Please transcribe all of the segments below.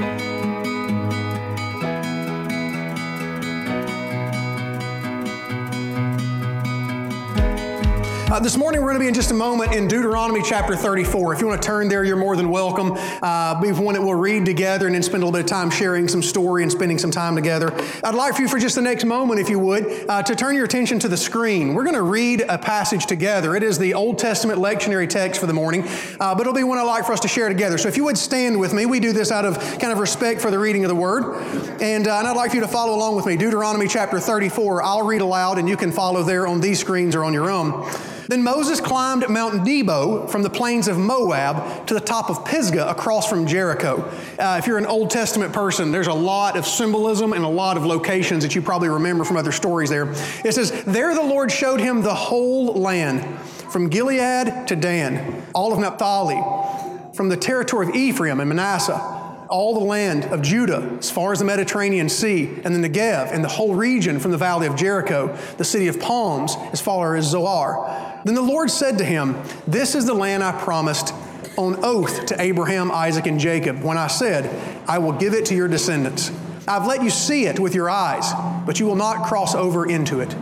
Thank you. Uh, this morning, we're going to be in just a moment in Deuteronomy chapter 34. If you want to turn there, you're more than welcome. Uh, we've one that we'll read together and then spend a little bit of time sharing some story and spending some time together. I'd like for you, for just the next moment, if you would, uh, to turn your attention to the screen. We're going to read a passage together. It is the Old Testament lectionary text for the morning, uh, but it'll be one I'd like for us to share together. So if you would stand with me, we do this out of kind of respect for the reading of the Word. And, uh, and I'd like for you to follow along with me. Deuteronomy chapter 34. I'll read aloud, and you can follow there on these screens or on your own. Then Moses climbed Mount Nebo from the plains of Moab to the top of Pisgah across from Jericho. Uh, if you're an Old Testament person, there's a lot of symbolism and a lot of locations that you probably remember from other stories there. It says, There the Lord showed him the whole land, from Gilead to Dan, all of Naphtali, from the territory of Ephraim and Manasseh all the land of Judah as far as the Mediterranean Sea and the Negev and the whole region from the valley of Jericho, the city of palms as far as Zoar. Then the Lord said to him, This is the land I promised on oath to Abraham, Isaac, and Jacob when I said, I will give it to your descendants. I've let you see it with your eyes, but you will not cross over into it.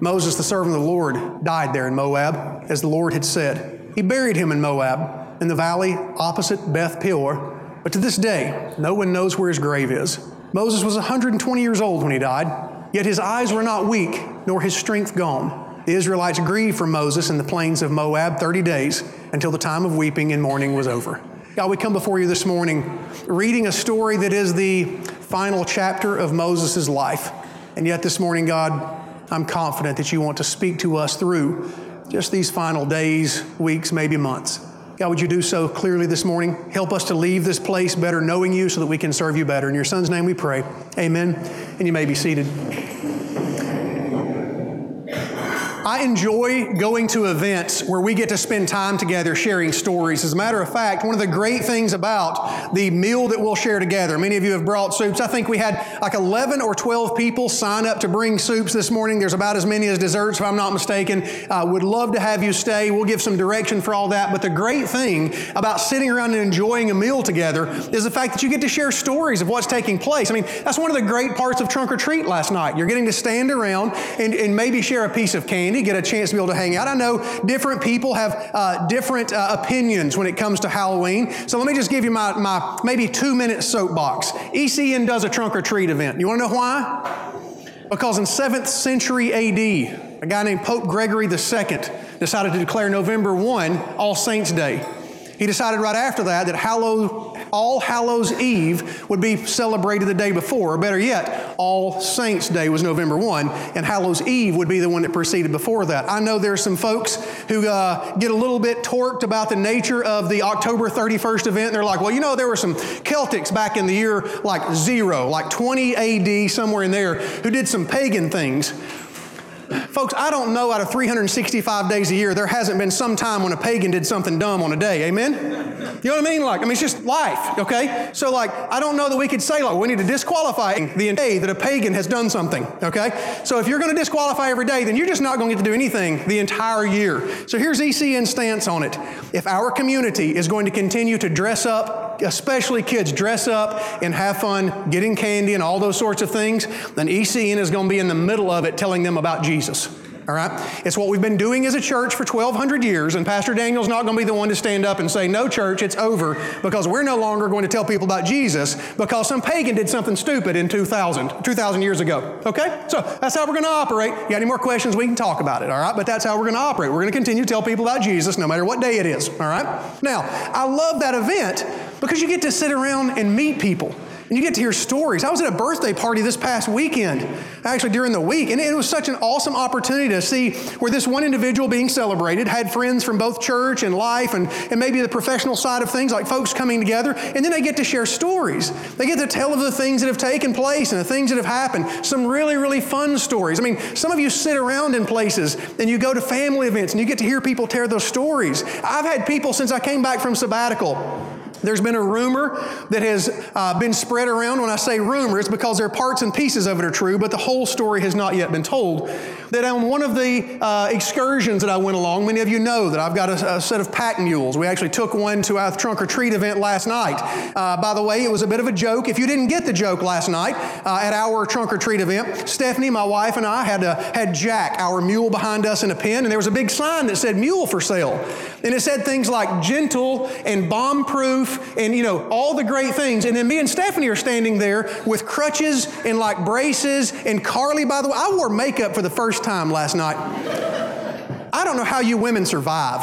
Moses, the servant of the Lord, died there in Moab, as the Lord had said. He buried him in Moab, in the valley opposite Beth Peor but to this day, no one knows where his grave is. Moses was 120 years old when he died, yet his eyes were not weak, nor his strength gone. The Israelites grieved for Moses in the plains of Moab 30 days until the time of weeping and mourning was over. God, we come before you this morning reading a story that is the final chapter of Moses' life. And yet, this morning, God, I'm confident that you want to speak to us through just these final days, weeks, maybe months. God, would you do so clearly this morning? Help us to leave this place better knowing you so that we can serve you better. In your son's name we pray. Amen. And you may be seated. I enjoy going to events where we get to spend time together sharing stories. As a matter of fact, one of the great things about the meal that we'll share together, many of you have brought soups. I think we had like 11 or 12 people sign up to bring soups this morning. There's about as many as desserts, if I'm not mistaken. Uh, would love to have you stay. We'll give some direction for all that. But the great thing about sitting around and enjoying a meal together is the fact that you get to share stories of what's taking place. I mean, that's one of the great parts of Trunk or Treat last night. You're getting to stand around and, and maybe share a piece of candy get a chance to be able to hang out. I know different people have uh, different uh, opinions when it comes to Halloween. So let me just give you my, my maybe two minute soapbox. ECN does a trunk or treat event. You want to know why? Because in 7th century AD, a guy named Pope Gregory II decided to declare November 1 All Saints' Day. He decided right after that that Hallow, All Hallows Eve would be celebrated the day before, or better yet, All Saints Day was November 1, and Hallows Eve would be the one that preceded before that. I know there's some folks who uh, get a little bit torqued about the nature of the October 31st event. They're like, well, you know, there were some Celtics back in the year like zero, like 20 AD, somewhere in there, who did some pagan things. Folks, I don't know out of 365 days a year, there hasn't been some time when a pagan did something dumb on a day. Amen? You know what I mean? Like, I mean, it's just life, okay? So, like, I don't know that we could say, like, we need to disqualify the day that a pagan has done something, okay? So, if you're going to disqualify every day, then you're just not going to get to do anything the entire year. So, here's ECN's stance on it. If our community is going to continue to dress up, especially kids, dress up and have fun, getting candy and all those sorts of things, then ECN is going to be in the middle of it telling them about Jesus. All right? It's what we've been doing as a church for 1,200 years, and Pastor Daniel's not going to be the one to stand up and say, No, church, it's over, because we're no longer going to tell people about Jesus because some pagan did something stupid in 2,000, 2,000 years ago. Okay? So that's how we're going to operate. You got any more questions? We can talk about it, all right? But that's how we're going to operate. We're going to continue to tell people about Jesus no matter what day it is, all right? Now, I love that event because you get to sit around and meet people and you get to hear stories. I was at a birthday party this past weekend, actually during the week, and it was such an awesome opportunity to see where this one individual being celebrated had friends from both church and life and, and maybe the professional side of things, like folks coming together, and then they get to share stories. They get to tell of the things that have taken place and the things that have happened. Some really, really fun stories. I mean, some of you sit around in places and you go to family events and you get to hear people tell those stories. I've had people since I came back from sabbatical There's been a rumor that has uh, been spread around. When I say rumor, it's because there are parts and pieces of it are true, but the whole story has not yet been told. That on one of the uh, excursions that I went along, many of you know that I've got a, a, set of pack mules. We actually took one to our trunk or treat event last night. Uh, by the way, it was a bit of a joke. If you didn't get the joke last night uh, at our trunk or treat event, Stephanie, my wife, and I had, uh, had Jack, our mule, behind us in a pen, and there was a big sign that said mule for sale. And it said things like gentle and bomb proof and, you know, all the great things. And then me and Stephanie are standing there with crutches and like braces. And Carly, by the way, I wore makeup for the first time last night. I don't know how you women survive.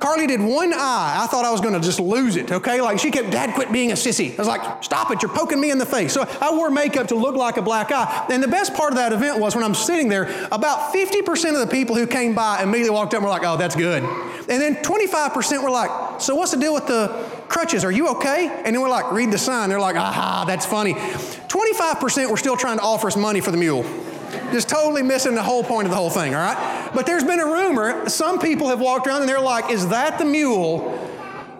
Carly did one eye. I thought I was going to just lose it, okay? Like she kept, Dad, quit being a sissy. I was like, stop it, you're poking me in the face. So I wore makeup to look like a black eye. And the best part of that event was when I'm sitting there, about 50% of the people who came by immediately walked up and were like, oh, that's good. And then 25% were like, so what's the deal with the crutches? Are you okay? And then we're like, read the sign. They're like, aha, that's funny. 25% were still trying to offer us money for the mule. Just totally missing the whole point of the whole thing, all right? But there's been a rumor, some people have walked around and they're like, is that the mule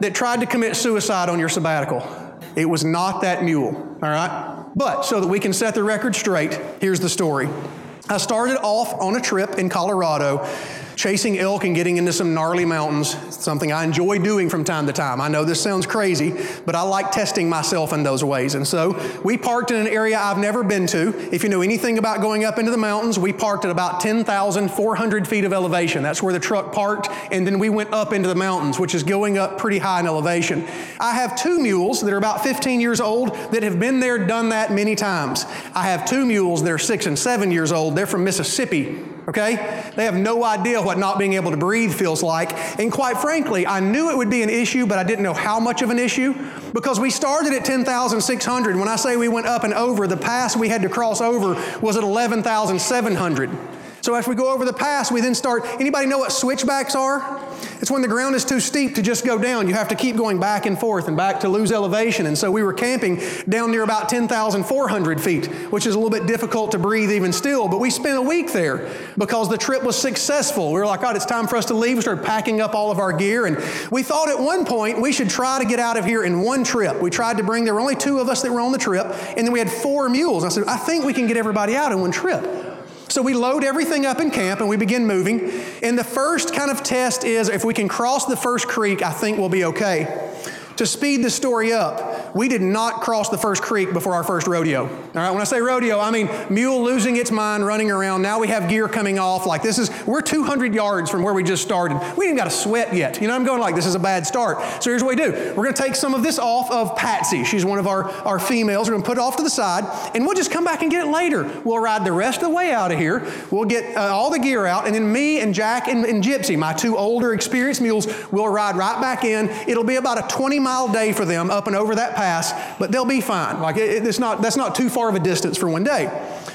that tried to commit suicide on your sabbatical? It was not that mule, all right? But so that we can set the record straight, here's the story. I started off on a trip in Colorado chasing elk and getting into some gnarly mountains, something I enjoy doing from time to time. I know this sounds crazy, but I like testing myself in those ways. And so we parked in an area I've never been to. If you know anything about going up into the mountains, we parked at about 10,400 feet of elevation. That's where the truck parked. And then we went up into the mountains, which is going up pretty high in elevation. I have two mules that are about 15 years old that have been there, done that many times. I have two mules that are six and seven years old. They're from Mississippi okay? They have no idea what not being able to breathe feels like. And quite frankly, I knew it would be an issue, but I didn't know how much of an issue because we started at 10,600. When I say we went up and over, the pass we had to cross over was at 11,700. So as we go over the pass, we then start. Anybody know what switchbacks are? It's when the ground is too steep to just go down. You have to keep going back and forth and back to lose elevation. And so we were camping down near about 10,400 feet, which is a little bit difficult to breathe even still. But we spent a week there because the trip was successful. We were like, God, it's time for us to leave. We started packing up all of our gear. And we thought at one point we should try to get out of here in one trip. We tried to bring, there were only two of us that were on the trip. And then we had four mules. I said, I think we can get everybody out in one trip. So we load everything up in camp and we begin moving. And the first kind of test is if we can cross the first creek, I think we'll be okay. To speed the story up, we did not cross the first creek before our first rodeo. All right, when I say rodeo, I mean mule losing its mind, running around. Now we have gear coming off. Like this is, we're 200 yards from where we just started. We ain't got a sweat yet. You know, I'm going like, this is a bad start. So here's what we do we're going to take some of this off of Patsy. She's one of our, our females. We're going to put it off to the side, and we'll just come back and get it later. We'll ride the rest of the way out of here. We'll get uh, all the gear out, and then me and Jack and, and Gypsy, my two older experienced mules, will ride right back in. It'll be about a 20 mile day for them up and over that but they'll be fine. Like it, it's not, that's not too far of a distance for one day.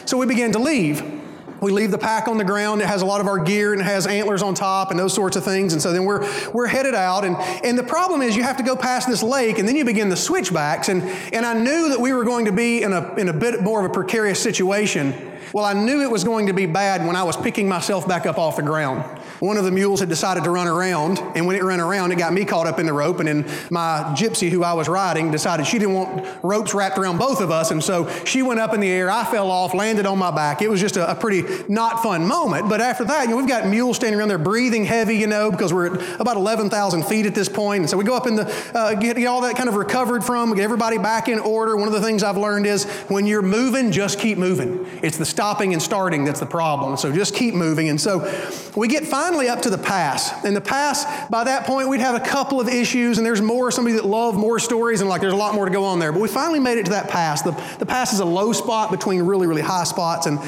So we began to leave. We leave the pack on the ground. It has a lot of our gear and it has antlers on top and those sorts of things. And so then we're, we're headed out. And, and the problem is you have to go past this lake and then you begin the switchbacks. And, and I knew that we were going to be in a, in a bit more of a precarious situation. Well, I knew it was going to be bad when I was picking myself back up off the ground. One of the mules had decided to run around, and when it ran around, it got me caught up in the rope. And then my gypsy, who I was riding, decided she didn't want ropes wrapped around both of us. And so she went up in the air. I fell off, landed on my back. It was just a, a pretty not fun moment. But after that, you know, we've got mules standing around there breathing heavy, you know, because we're at about 11,000 feet at this point. And so we go up in the, uh, get, get all that kind of recovered from, get everybody back in order. One of the things I've learned is when you're moving, just keep moving. It's the stopping and starting that's the problem. So just keep moving. And so we get finally up to the pass. And the pass, by that point, we'd have a couple of issues, and there's more, somebody that loved more stories, and like there's a lot more to go on there. But we finally made it to that pass. The, the pass is a low spot between really, really high spots. And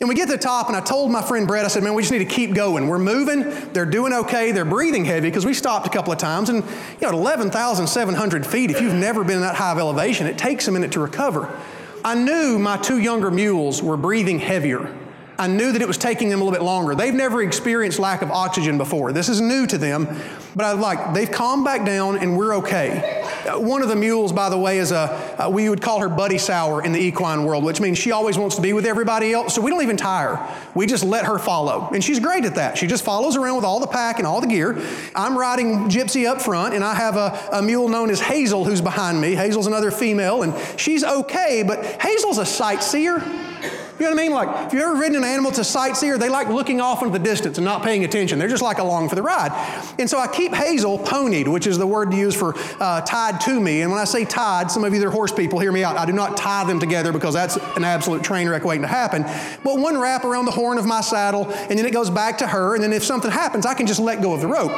and we get to the top, and I told my friend Brett, I said, man, we just need to keep going. We're moving. They're doing okay. They're breathing heavy because we stopped a couple of times. And, you know, at 11,700 feet, if you've never been in that high of elevation, it takes a minute to recover. I knew my two younger mules were breathing heavier. I knew that it was taking them a little bit longer. They've never experienced lack of oxygen before. This is new to them, but I like, they've calmed back down and we're okay. Uh, one of the mules, by the way, is a, uh, we would call her Buddy Sour in the equine world, which means she always wants to be with everybody else, so we don't even tire. We just let her follow. And she's great at that. She just follows around with all the pack and all the gear. I'm riding Gypsy up front, and I have a, a mule known as Hazel who's behind me. Hazel's another female, and she's okay, but Hazel's a sightseer. You know what I mean? Like, if you've ever ridden an animal to sightseer, they like looking off into the distance and not paying attention. They're just like along for the ride. And so I keep Hazel ponied, which is the word to use for uh, tied to me. And when I say tied, some of you that are horse people hear me out. I do not tie them together because that's an absolute train wreck waiting to happen. But one wrap around the horn of my saddle, and then it goes back to her. And then if something happens, I can just let go of the rope.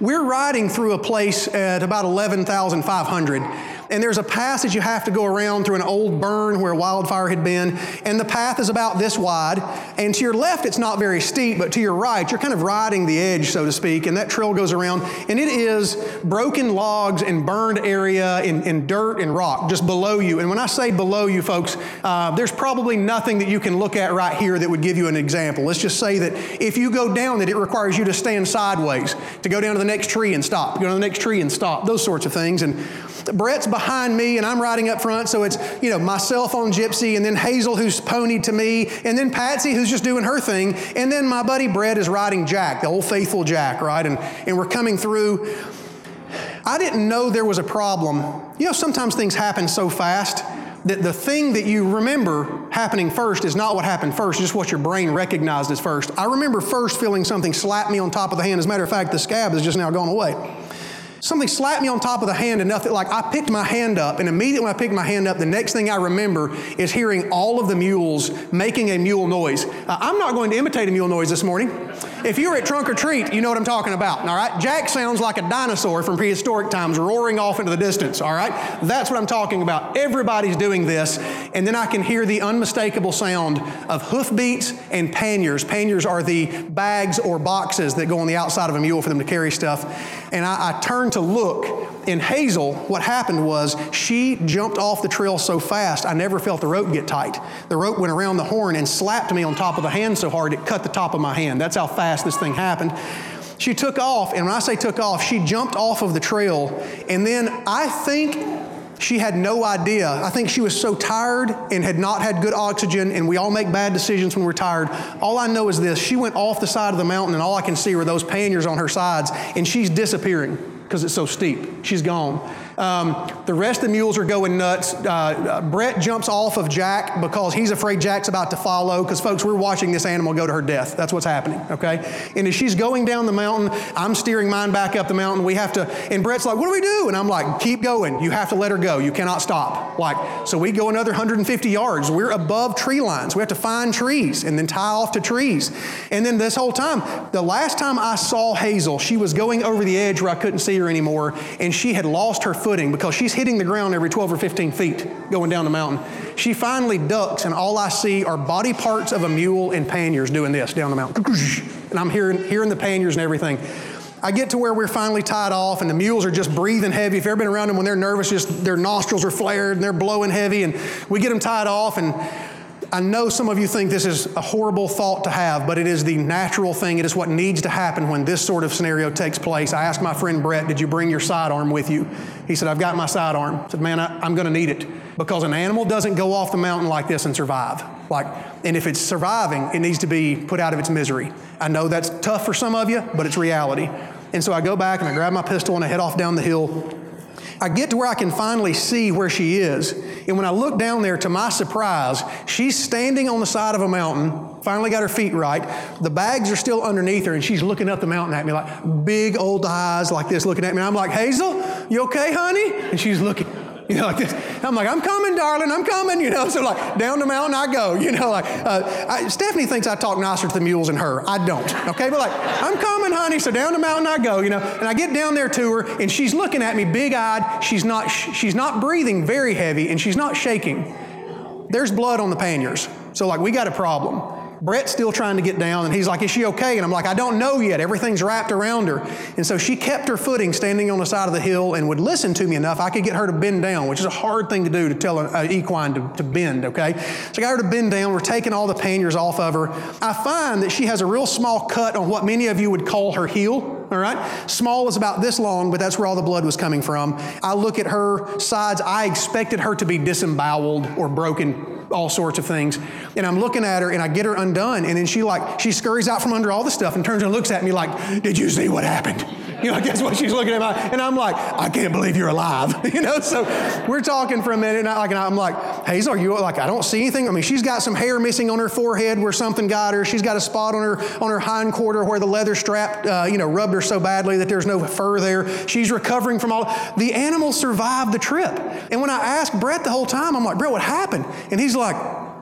We're riding through a place at about 11,500 and there's a passage you have to go around through an old burn where wildfire had been, and the path is about this wide. And to your left, it's not very steep, but to your right, you're kind of riding the edge, so to speak, and that trail goes around, and it is broken logs and burned area in dirt and rock just below you. And when I say below you, folks, uh, there's probably nothing that you can look at right here that would give you an example. Let's just say that if you go down, that it requires you to stand sideways, to go down to the next tree and stop, go to the next tree and stop, those sorts of things. And Brett's behind me and I'm riding up front, so it's, you know, myself on Gypsy and then Hazel who's ponied to me and then Patsy who's just doing her thing and then my buddy Brett is riding Jack, the old faithful Jack, right? And, and we're coming through. I didn't know there was a problem. You know, sometimes things happen so fast that the thing that you remember happening first is not what happened first, just what your brain recognized as first. I remember first feeling something slap me on top of the hand. As a matter of fact, the scab has just now gone away something slapped me on top of the hand enough that like I picked my hand up and immediately when I picked my hand up the next thing I remember is hearing all of the mules making a mule noise. Uh, I'm not going to imitate a mule noise this morning. If you were at trunk or treat, you know what I'm talking about, all right? Jack sounds like a dinosaur from prehistoric times roaring off into the distance, all right? That's what I'm talking about. Everybody's doing this, and then I can hear the unmistakable sound of hoofbeats and panniers. Panniers are the bags or boxes that go on the outside of a mule for them to carry stuff. And I, I turned to look, in Hazel, what happened was she jumped off the trail so fast, I never felt the rope get tight. The rope went around the horn and slapped me on top of the hand so hard it cut the top of my hand. That's how fast this thing happened. She took off, and when I say took off, she jumped off of the trail, and then I think she had no idea. I think she was so tired and had not had good oxygen, and we all make bad decisions when we're tired. All I know is this she went off the side of the mountain, and all I can see were those panniers on her sides, and she's disappearing because it's so steep. She's gone. Um, the rest of the mules are going nuts. Uh, uh, Brett jumps off of Jack because he's afraid Jack's about to follow. Because, folks, we're watching this animal go to her death. That's what's happening, okay? And as she's going down the mountain, I'm steering mine back up the mountain. We have to, and Brett's like, what do we do? And I'm like, keep going. You have to let her go. You cannot stop. Like, so we go another 150 yards. We're above tree lines. We have to find trees and then tie off to trees. And then this whole time, the last time I saw Hazel, she was going over the edge where I couldn't see her anymore, and she had lost her footing because she's hitting the ground every 12 or 15 feet going down the mountain. She finally ducks, and all I see are body parts of a mule and panniers doing this down the mountain. And I'm hearing, hearing the panniers and everything. I get to where we're finally tied off, and the mules are just breathing heavy. If you've ever been around them when they're nervous, just their nostrils are flared and they're blowing heavy, and we get them tied off, and I know some of you think this is a horrible thought to have, but it is the natural thing. It is what needs to happen when this sort of scenario takes place. I asked my friend Brett, Did you bring your sidearm with you? He said, I've got my sidearm. I said, Man, I, am going to need it because an animal doesn't go off the mountain like this and survive. Like, and if it's surviving, it needs to be put out of its misery. I know that's tough for some of you, but it's reality. And so I go back and I grab my pistol and I head off down the hill I get to where I can finally see where she is. And when I look down there, to my surprise, she's standing on the side of a mountain, finally got her feet right. The bags are still underneath her, and she's looking up the mountain at me like big old eyes like this looking at me. I'm like, Hazel, you okay, honey? And she's looking. You know, like this. I'm like, I'm coming, darling, I'm coming, you know. So, like, down the mountain I go, you know. Like, uh, I, Stephanie thinks I talk nicer to the mules than her. I don't, okay? But, like, I'm coming, honey. So, down the mountain I go, you know. And I get down there to her, and she's looking at me big eyed. She's not, she's not breathing very heavy, and she's not shaking. There's blood on the panniers. So, like, we got a problem. Brett's still trying to get down, and he's like, Is she okay? And I'm like, I don't know yet. Everything's wrapped around her. And so she kept her footing standing on the side of the hill and would listen to me enough I could get her to bend down, which is a hard thing to do to tell an equine to, to bend, okay? So I got her to bend down. We're taking all the panniers off of her. I find that she has a real small cut on what many of you would call her heel, all right? Small is about this long, but that's where all the blood was coming from. I look at her sides. I expected her to be disemboweled or broken all sorts of things. And I'm looking at her and I get her undone. And then she like, she scurries out from under all the stuff and turns and looks at me like, did you see what happened? You know, guess what she's looking at my, and I'm like, I can't believe you're alive. You know, so we're talking for a minute and, I, like, and I'm like, Hazel, are you like, I don't see anything. I mean, she's got some hair missing on her forehead where something got her. She's got a spot on her, on her hind quarter where the leather strap, uh, you know, rubbed her so badly that there's no fur there. She's recovering from all, the animal survived the trip. And when I asked Brett the whole time, I'm like, Brett, what happened? And he's like,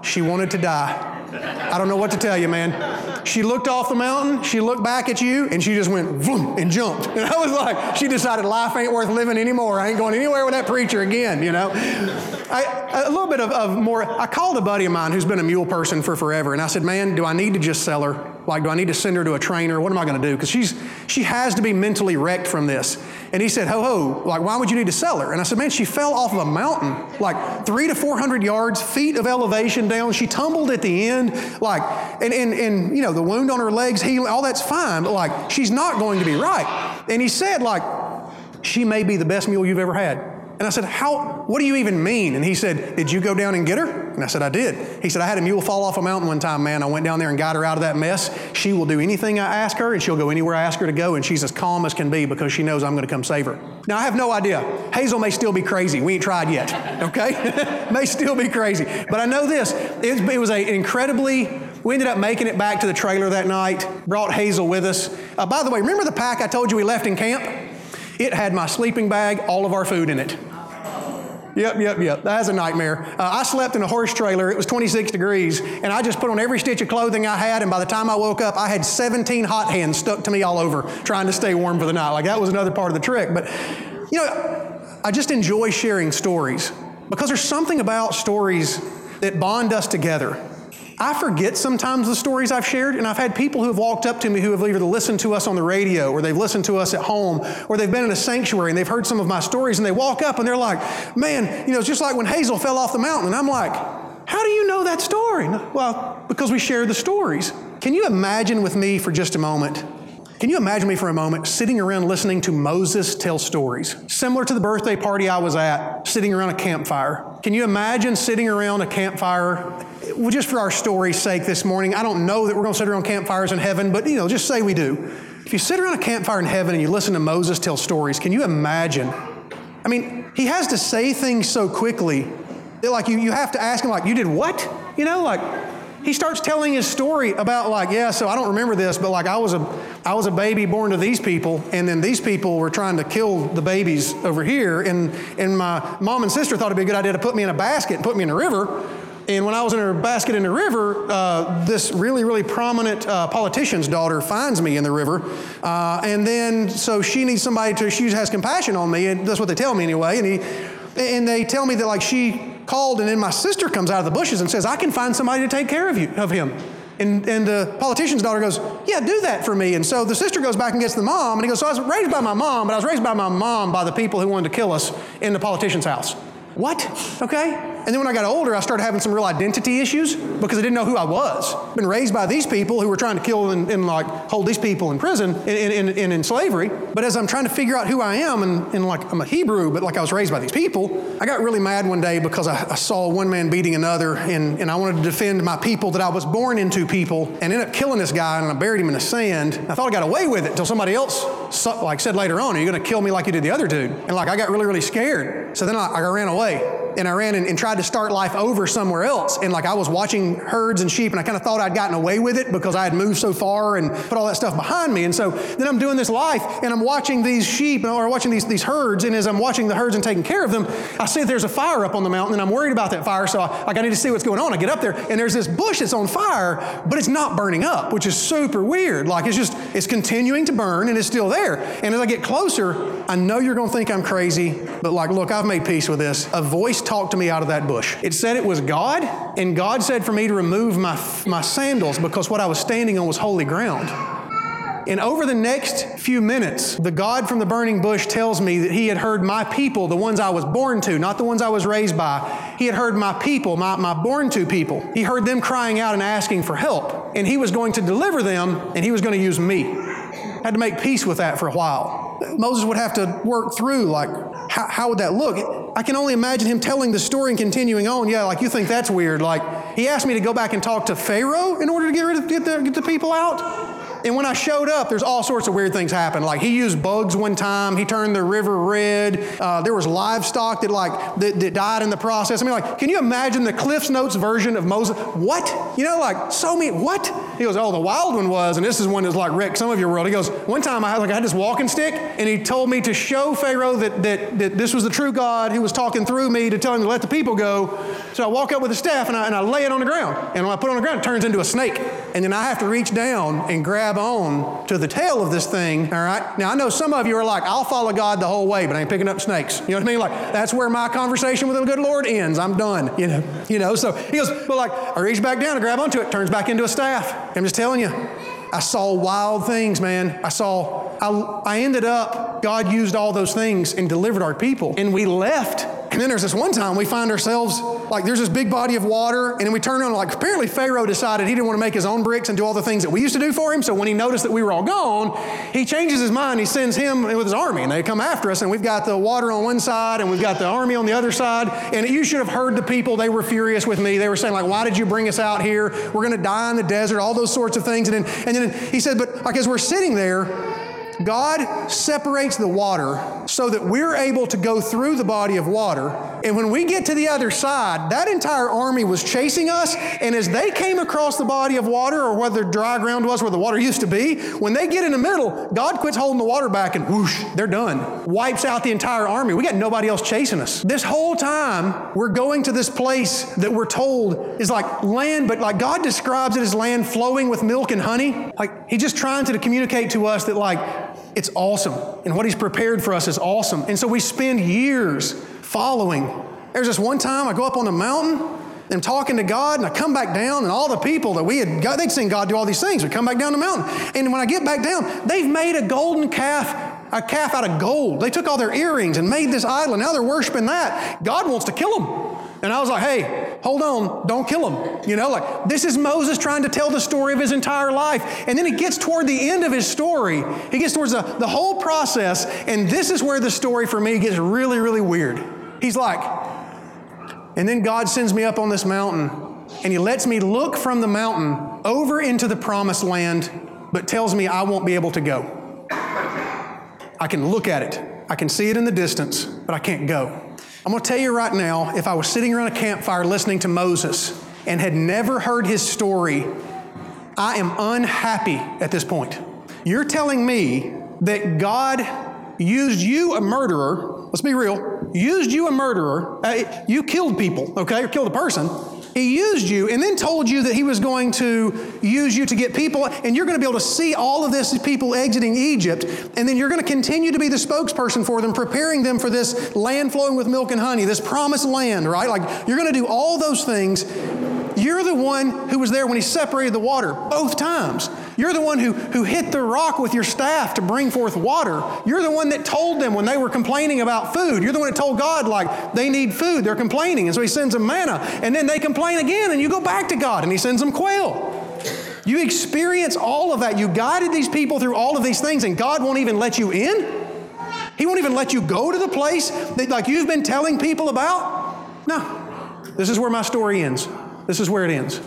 she wanted to die. I don't know what to tell you, man. She looked off the mountain, she looked back at you, and she just went vroom and jumped. And I was like, she decided life ain't worth living anymore. I ain't going anywhere with that preacher again, you know. I, a little bit of, of more, I called a buddy of mine who's been a mule person for forever, and I said, man, do I need to just sell her? Like, do I need to send her to a trainer? What am I going to do? Because she's she has to be mentally wrecked from this. And he said, ho ho, like, why would you need to sell her? And I said, man, she fell off of a mountain, like three to four hundred yards, feet of elevation down. She tumbled at the end, like, and and and you know the wound on her legs healing, all that's fine, but like she's not going to be right. And he said, like, she may be the best mule you've ever had. And I said, How, what do you even mean? And he said, Did you go down and get her? And I said, I did. He said, I had a mule fall off a mountain one time, man. I went down there and got her out of that mess. She will do anything I ask her, and she'll go anywhere I ask her to go, and she's as calm as can be because she knows I'm going to come save her. Now, I have no idea. Hazel may still be crazy. We ain't tried yet, okay? may still be crazy. But I know this it, it was an incredibly we ended up making it back to the trailer that night, brought Hazel with us. Uh, by the way, remember the pack I told you we left in camp? It had my sleeping bag, all of our food in it. Yep, yep, yep. That That's a nightmare. Uh, I slept in a horse trailer. It was 26 degrees, and I just put on every stitch of clothing I had. And by the time I woke up, I had 17 hot hands stuck to me all over, trying to stay warm for the night. Like that was another part of the trick. But you know, I just enjoy sharing stories because there's something about stories that bond us together. I forget sometimes the stories I've shared, and I've had people who have walked up to me who have either listened to us on the radio or they've listened to us at home or they've been in a sanctuary and they've heard some of my stories and they walk up and they're like, man, you know, it's just like when Hazel fell off the mountain. And I'm like, how do you know that story? Well, because we share the stories. Can you imagine with me for just a moment can you imagine me for a moment sitting around listening to Moses tell stories? Similar to the birthday party I was at, sitting around a campfire. Can you imagine sitting around a campfire? Well, just for our story's sake this morning, I don't know that we're going to sit around campfires in heaven, but you know, just say we do. If you sit around a campfire in heaven and you listen to Moses tell stories, can you imagine? I mean, he has to say things so quickly that like you, you have to ask him like, you did what? You know, like he starts telling his story about like, yeah, so I don't remember this, but like I was a I was a baby born to these people, and then these people were trying to kill the babies over here, and and my mom and sister thought it'd be a good idea to put me in a basket and put me in a river. And when I was in a basket in the river, uh, this really, really prominent uh, politician's daughter finds me in the river. Uh, and then, so she needs somebody to, she has compassion on me, and that's what they tell me anyway. And, he, and they tell me that, like, she called, and then my sister comes out of the bushes and says, I can find somebody to take care of you of him. And, and the politician's daughter goes, Yeah, do that for me. And so the sister goes back and gets the mom, and he goes, So I was raised by my mom, but I was raised by my mom by the people who wanted to kill us in the politician's house. What? Okay. And then when I got older, I started having some real identity issues because I didn't know who I was. I've been raised by these people who were trying to kill and, and like hold these people in prison and in, in, in, slavery. But as I'm trying to figure out who I am, and, and like I'm a Hebrew, but like I was raised by these people, I got really mad one day because I, I saw one man beating another, and, and I wanted to defend my people that I was born into people, and ended up killing this guy, and I buried him in the sand. I thought I got away with it until somebody else like said later on, "Are you going to kill me like you did the other dude?" And like I got really really scared. So then I, I ran away and I ran and, and, tried to start life over somewhere else. And like I was watching herds and sheep, and I kind of thought I'd gotten away with it because I had moved so far and put all that stuff behind me. And so then I'm doing this life, and I'm watching these sheep or watching these, these herds. And as I'm watching the herds and taking care of them, I see that there's a fire up on the mountain, and I'm worried about that fire. So I, like I need to see what's going on. I get up there, and there's this bush that's on fire, but it's not burning up, which is super weird. Like it's just it's continuing to burn, and it's still there. And as I get closer, I know you're going to think I'm crazy, but like, look, I've made peace with this. A voice talked to me out of that bush. It said it was God, and God said for me to remove my, my sandals because what I was standing on was holy ground. And over the next few minutes, the God from the burning bush tells me that he had heard my people, the ones I was born to, not the ones I was raised by. He had heard my people, my, my born to people. He heard them crying out and asking for help. And he was going to deliver them, and he was going to use me. I had to make peace with that for a while. Moses would have to work through, like, how, how would that look? I can only imagine him telling the story and continuing on. Yeah, like you think that's weird. Like, he asked me to go back and talk to Pharaoh in order to get rid of get the, get the people out. And when I showed up, there's all sorts of weird things happen. Like he used bugs one time. He turned the river red. Uh, there was livestock that like that, that, died in the process. I mean, like, can you imagine the Cliff's Notes version of Moses? What? You know, like so many. What? He goes, oh, the wild one was, and this is one that's like Rick, some of your world. He goes, one time I had like I had this walking stick, and he told me to show Pharaoh that that, that this was the true God who was talking through me to tell him to let the people go. So I walk up with a staff and I, and I lay it on the ground. And when I put it on the ground, it turns into a snake. And then I have to reach down and grab grab on to the tail of this thing, all right? Now, I know some of you are like, I'll follow God the whole way, but I ain't picking up snakes. You know what I mean? Like, that's where my conversation with the good Lord ends. I'm done, you know? You know, so he goes, but like, I reach back down and grab onto it, turns back into a staff. I'm just telling you, I saw wild things, man. I saw, I, I ended up, God used all those things and delivered our people. And we left. And then there's this one time we find ourselves, like, there's this big body of water. And then we turn around, like, apparently Pharaoh decided he didn't want to make his own bricks and do all the things that we used to do for him. So when he noticed that we were all gone, he changes his mind. He sends him with his army. And they come after us. And we've got the water on one side and we've got the army on the other side. And you should have heard the people. They were furious with me. They were saying, like, why did you bring us out here? We're going to die in the desert, all those sorts of things. And then, and then he said, but like as we're sitting there, God separates the water so that we're able to go through the body of water. And when we get to the other side, that entire army was chasing us. And as they came across the body of water, or whether dry ground was where the water used to be, when they get in the middle, God quits holding the water back and whoosh, they're done. Wipes out the entire army. We got nobody else chasing us. This whole time, we're going to this place that we're told is like land, but like God describes it as land flowing with milk and honey. Like He's just trying to communicate to us that, like, it's awesome. And what He's prepared for us is awesome. And so we spend years following. There's this one time I go up on the mountain and I'm talking to God, and I come back down, and all the people that we had got, they'd seen God do all these things. We come back down the mountain. And when I get back down, they've made a golden calf a calf out of gold. They took all their earrings and made this idol, and now they're worshiping that. God wants to kill them. And I was like, hey, hold on, don't kill him. You know, like this is Moses trying to tell the story of his entire life. And then he gets toward the end of his story. He gets towards the, the whole process, and this is where the story for me gets really, really weird. He's like, and then God sends me up on this mountain, and he lets me look from the mountain over into the promised land, but tells me I won't be able to go. I can look at it, I can see it in the distance, but I can't go. I'm going to tell you right now if I was sitting around a campfire listening to Moses and had never heard his story, I am unhappy at this point. You're telling me that God used you, a murderer, let's be real, used you, a murderer, uh, you killed people, okay, or killed a person, he used you and then told you that He was going to use you to get people, and you're going to be able to see all of this people exiting Egypt, and then you're going to continue to be the spokesperson for them, preparing them for this land flowing with milk and honey, this promised land, right? Like you're going to do all those things. You're the one who was there when He separated the water both times. You're the one who, who hit the rock with your staff to bring forth water. You're the one that told them when they were complaining about food. You're the one that told God, like, they need food. They're complaining. And so He sends them manna. And then they complain again, and you go back to God, and He sends them quail. You experience all of that. You guided these people through all of these things, and God won't even let you in? He won't even let you go to the place that, like, you've been telling people about? No. This is where my story ends. This is where it ends.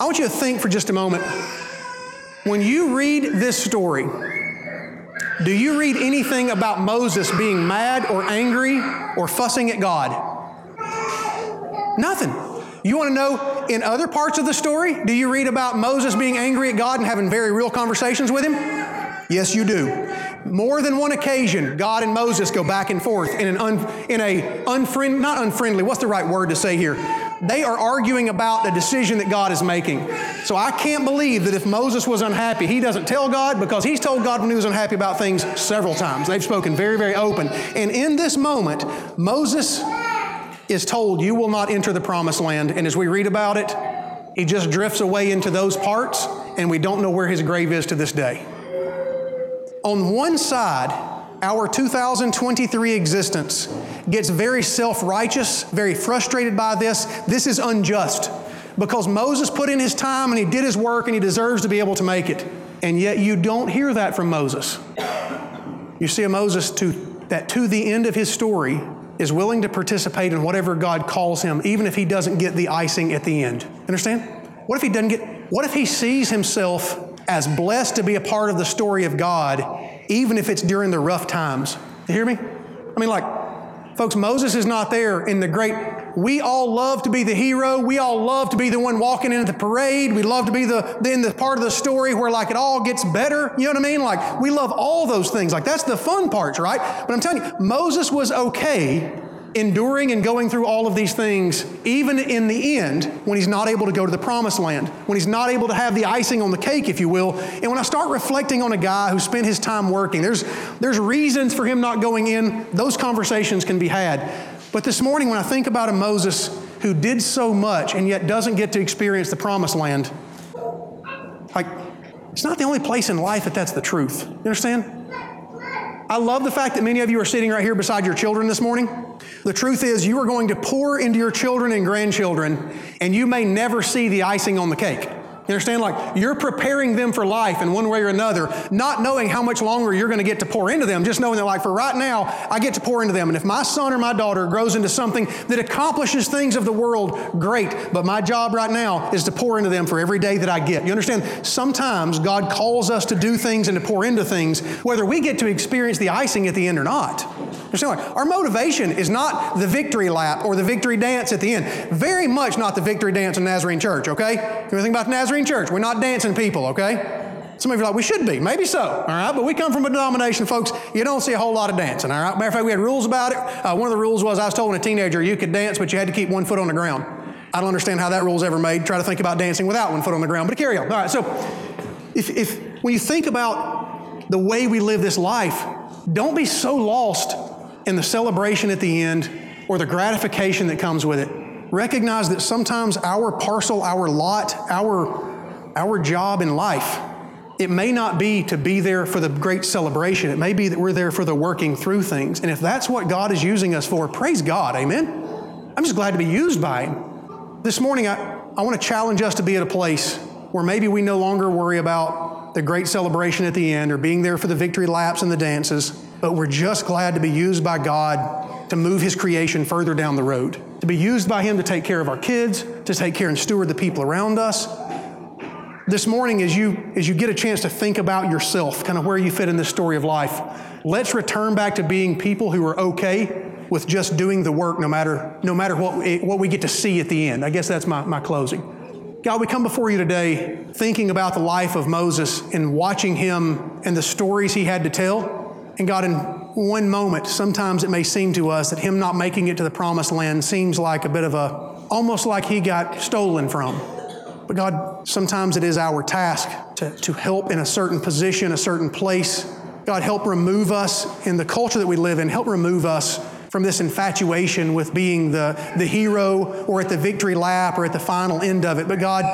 I want you to think for just a moment when you read this story, do you read anything about Moses being mad or angry or fussing at God? Nothing. You want to know in other parts of the story, do you read about Moses being angry at God and having very real conversations with him? Yes, you do. More than one occasion, God and Moses go back and forth in an un, in a unfriend, not unfriendly. What's the right word to say here? They are arguing about the decision that God is making. So I can't believe that if Moses was unhappy, he doesn't tell God because he's told God when he was unhappy about things several times. They've spoken very, very open. And in this moment, Moses is told, You will not enter the promised land. And as we read about it, he just drifts away into those parts, and we don't know where his grave is to this day. On one side, our 2023 existence gets very self righteous, very frustrated by this. This is unjust because Moses put in his time and he did his work and he deserves to be able to make it. And yet you don't hear that from Moses. You see a Moses to, that to the end of his story is willing to participate in whatever God calls him, even if he doesn't get the icing at the end. Understand? What if he doesn't get, what if he sees himself as blessed to be a part of the story of God, even if it's during the rough times? You hear me? I mean, like, folks, Moses is not there in the great. We all love to be the hero. We all love to be the one walking into the parade. We love to be the in the part of the story where like it all gets better. You know what I mean? Like we love all those things. Like that's the fun parts, right? But I'm telling you, Moses was okay enduring and going through all of these things, even in the end, when he's not able to go to the promised land, when he's not able to have the icing on the cake, if you will. And when I start reflecting on a guy who spent his time working, there's, there's reasons for him not going in. Those conversations can be had. But this morning, when I think about a Moses who did so much and yet doesn't get to experience the promised land, like, it's not the only place in life that that's the truth. You understand? I love the fact that many of you are sitting right here beside your children this morning. The truth is, you are going to pour into your children and grandchildren, and you may never see the icing on the cake. You understand? Like you're preparing them for life in one way or another, not knowing how much longer you're going to get to pour into them, just knowing that, like, for right now, I get to pour into them. And if my son or my daughter grows into something that accomplishes things of the world, great. But my job right now is to pour into them for every day that I get. You understand? Sometimes God calls us to do things and to pour into things, whether we get to experience the icing at the end or not. You understand? Our motivation is not the victory lap or the victory dance at the end. Very much not the victory dance in Nazarene Church, okay? You think about Nazarene Church. We're not dancing people, okay? Some of you are like, we should be. Maybe so, all right? But we come from a denomination, folks, you don't see a whole lot of dancing, all right? Matter of fact, we had rules about it. Uh, one of the rules was I was told when a teenager you could dance, but you had to keep one foot on the ground. I don't understand how that rule's ever made. Try to think about dancing without one foot on the ground, but carry on. All right, so if, if when you think about the way we live this life, don't be so lost in the celebration at the end or the gratification that comes with it. Recognize that sometimes our parcel, our lot, our our job in life, it may not be to be there for the great celebration. It may be that we're there for the working through things. And if that's what God is using us for, praise God. Amen. I'm just glad to be used by Him. This morning, I, I want to challenge us to be at a place where maybe we no longer worry about the great celebration at the end or being there for the victory laps and the dances, but we're just glad to be used by God to move His creation further down the road, to be used by Him to take care of our kids, to take care and steward the people around us, this morning as you as you get a chance to think about yourself kind of where you fit in this story of life let's return back to being people who are okay with just doing the work no matter no matter what we, what we get to see at the end. I guess that's my, my closing. God we come before you today thinking about the life of moses and watching him and the stories he had to tell. And god in one moment sometimes it may seem to us that him not making it to the promised land seems like a bit of a almost like he got stolen from but God, sometimes it is our task to, to help in a certain position, a certain place. God, help remove us in the culture that we live in, help remove us from this infatuation with being the, the hero or at the victory lap or at the final end of it. But God,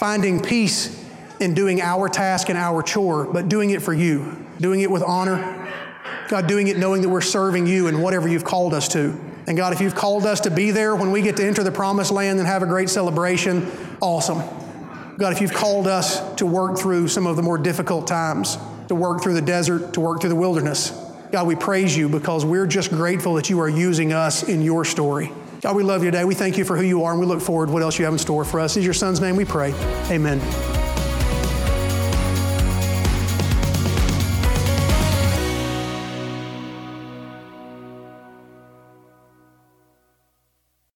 finding peace in doing our task and our chore, but doing it for you, doing it with honor. God, doing it knowing that we're serving you in whatever you've called us to. And God, if you've called us to be there when we get to enter the promised land and have a great celebration, awesome. God, if you've called us to work through some of the more difficult times, to work through the desert, to work through the wilderness, God, we praise you because we're just grateful that you are using us in your story. God, we love you today. We thank you for who you are, and we look forward to what else you have in store for us. In your son's name we pray. Amen.